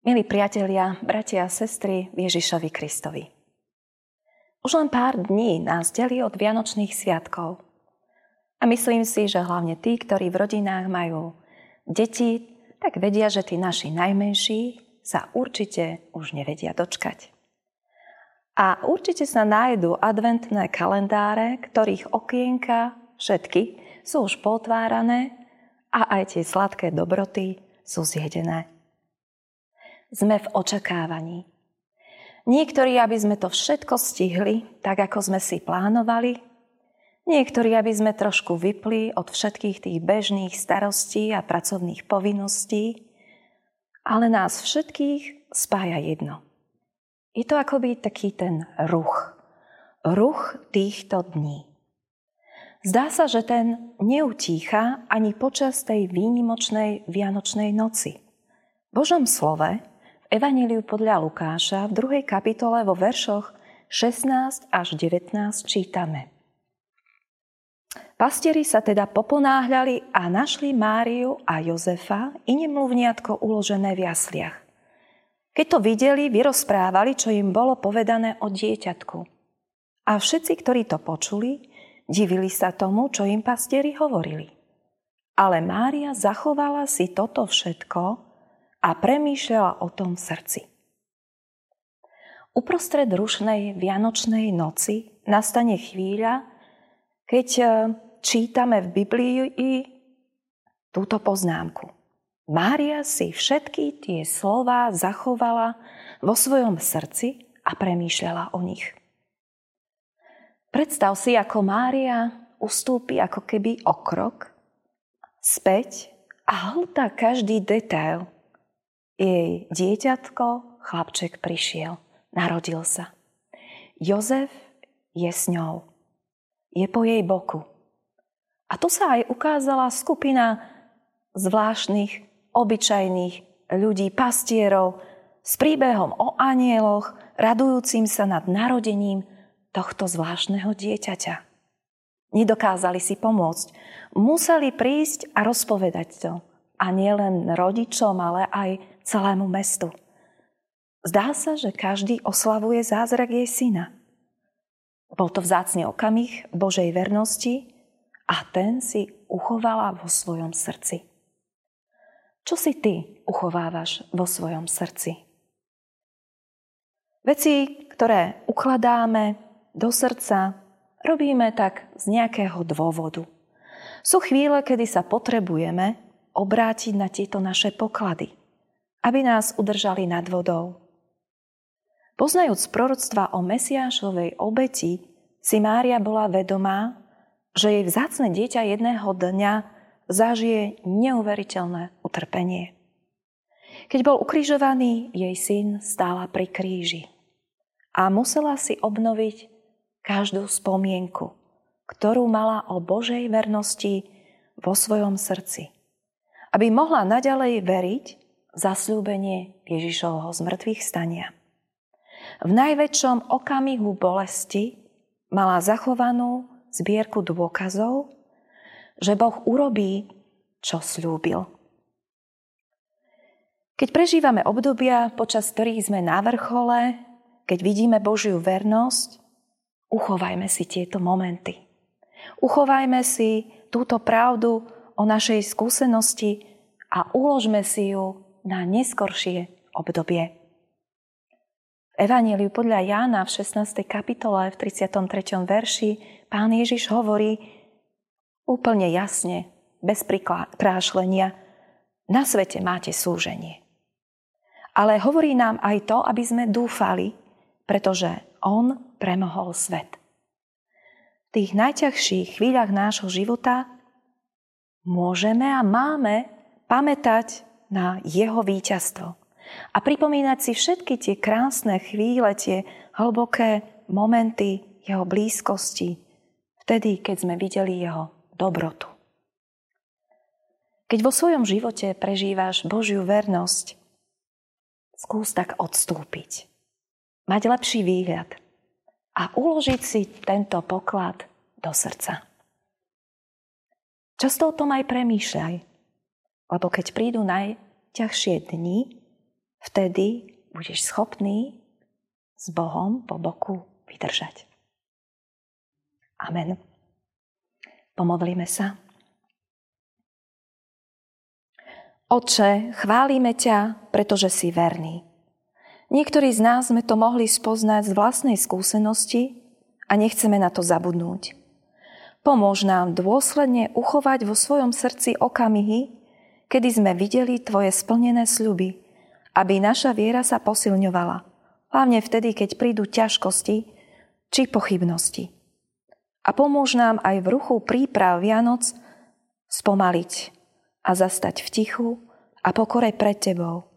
Milí priatelia, bratia a sestry Ježišovi Kristovi. Už len pár dní nás delí od Vianočných sviatkov. A myslím si, že hlavne tí, ktorí v rodinách majú deti, tak vedia, že tí naši najmenší sa určite už nevedia dočkať. A určite sa nájdú adventné kalendáre, ktorých okienka, všetky, sú už potvárané a aj tie sladké dobroty sú zjedené sme v očakávaní. Niektorí, aby sme to všetko stihli, tak ako sme si plánovali, niektorí, aby sme trošku vypli od všetkých tých bežných starostí a pracovných povinností, ale nás všetkých spája jedno. Je to akoby taký ten ruch. Ruch týchto dní. Zdá sa, že ten neutícha ani počas tej výnimočnej Vianočnej noci. V Božom slove Evaníliu podľa Lukáša v 2. kapitole vo veršoch 16 až 19 čítame. Pastieri sa teda poponáhľali a našli Máriu a Jozefa i nemluvniatko uložené v jasliach. Keď to videli, vyrozprávali, čo im bolo povedané o dieťatku. A všetci, ktorí to počuli, divili sa tomu, čo im pastieri hovorili. Ale Mária zachovala si toto všetko a premýšľala o tom v srdci. Uprostred rušnej vianočnej noci nastane chvíľa, keď e, čítame v Biblii túto poznámku. Mária si všetky tie slova zachovala vo svojom srdci a premýšľala o nich. Predstav si, ako Mária ustúpi ako keby o krok späť a hltá každý detail jej dieťatko, chlapček prišiel, narodil sa. Jozef je s ňou, je po jej boku. A tu sa aj ukázala skupina zvláštnych, obyčajných ľudí, pastierov, s príbehom o anieloch, radujúcim sa nad narodením tohto zvláštneho dieťaťa. Nedokázali si pomôcť. Museli prísť a rozpovedať to. A nielen rodičom, ale aj celému mestu. Zdá sa, že každý oslavuje zázrak jej syna. Bol to vzácný okamih Božej vernosti a ten si uchovala vo svojom srdci. Čo si ty uchovávaš vo svojom srdci? Veci, ktoré ukladáme do srdca, robíme tak z nejakého dôvodu. Sú chvíle, kedy sa potrebujeme obrátiť na tieto naše poklady aby nás udržali nad vodou. Poznajúc proroctva o Mesiášovej obeti, si Mária bola vedomá, že jej vzácne dieťa jedného dňa zažije neuveriteľné utrpenie. Keď bol ukrižovaný, jej syn stála pri kríži a musela si obnoviť každú spomienku, ktorú mala o Božej vernosti vo svojom srdci. Aby mohla naďalej veriť, zasľúbenie Ježišovho zmrtvých stania. V najväčšom okamihu bolesti mala zachovanú zbierku dôkazov, že Boh urobí, čo slúbil. Keď prežívame obdobia, počas ktorých sme na vrchole, keď vidíme Božiu vernosť, uchovajme si tieto momenty. Uchovajme si túto pravdu o našej skúsenosti a uložme si ju na neskoršie obdobie. V Evangeliu podľa Jána v 16. kapitole v 33. verši pán Ježiš hovorí úplne jasne, bez prikrášlenia, na svete máte súženie. Ale hovorí nám aj to, aby sme dúfali, pretože On premohol svet. V tých najťažších chvíľach nášho života môžeme a máme pamätať na jeho víťazstvo. A pripomínať si všetky tie krásne chvíle, tie hlboké momenty jeho blízkosti, vtedy, keď sme videli jeho dobrotu. Keď vo svojom živote prežívaš Božiu vernosť, skús tak odstúpiť. Mať lepší výhľad a uložiť si tento poklad do srdca. Často o tom aj premýšľaj, lebo keď prídu najťažšie dni, Vtedy budeš schopný s Bohom po boku vydržať. Amen. Pomodlíme sa. Oče, chválime ťa, pretože si verný. Niektorí z nás sme to mohli spoznať z vlastnej skúsenosti a nechceme na to zabudnúť. Pomôž nám dôsledne uchovať vo svojom srdci okamihy, kedy sme videli Tvoje splnené sľuby, aby naša viera sa posilňovala, hlavne vtedy, keď prídu ťažkosti či pochybnosti a pomôž nám aj v ruchu príprav Vianoc spomaliť a zastať v tichu a pokore pred Tebou.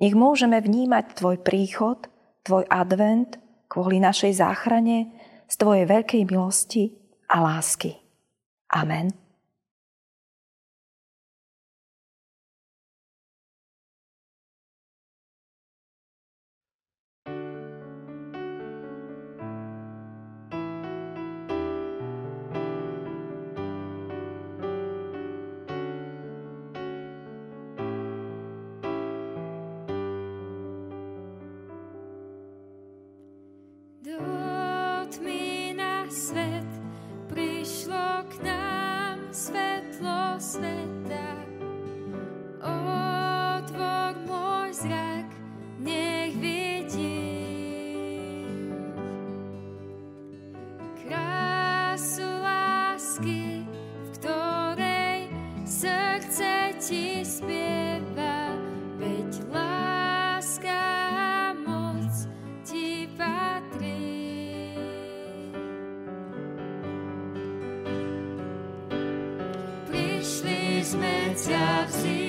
Nech môžeme vnímať Tvoj príchod, Tvoj advent kvôli našej záchrane z Tvojej veľkej milosti a lásky. Amen. sveta. Otvor môj zrak, nech vidím krásu lásky, v ktorej srdce ti spie. have seen.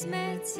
See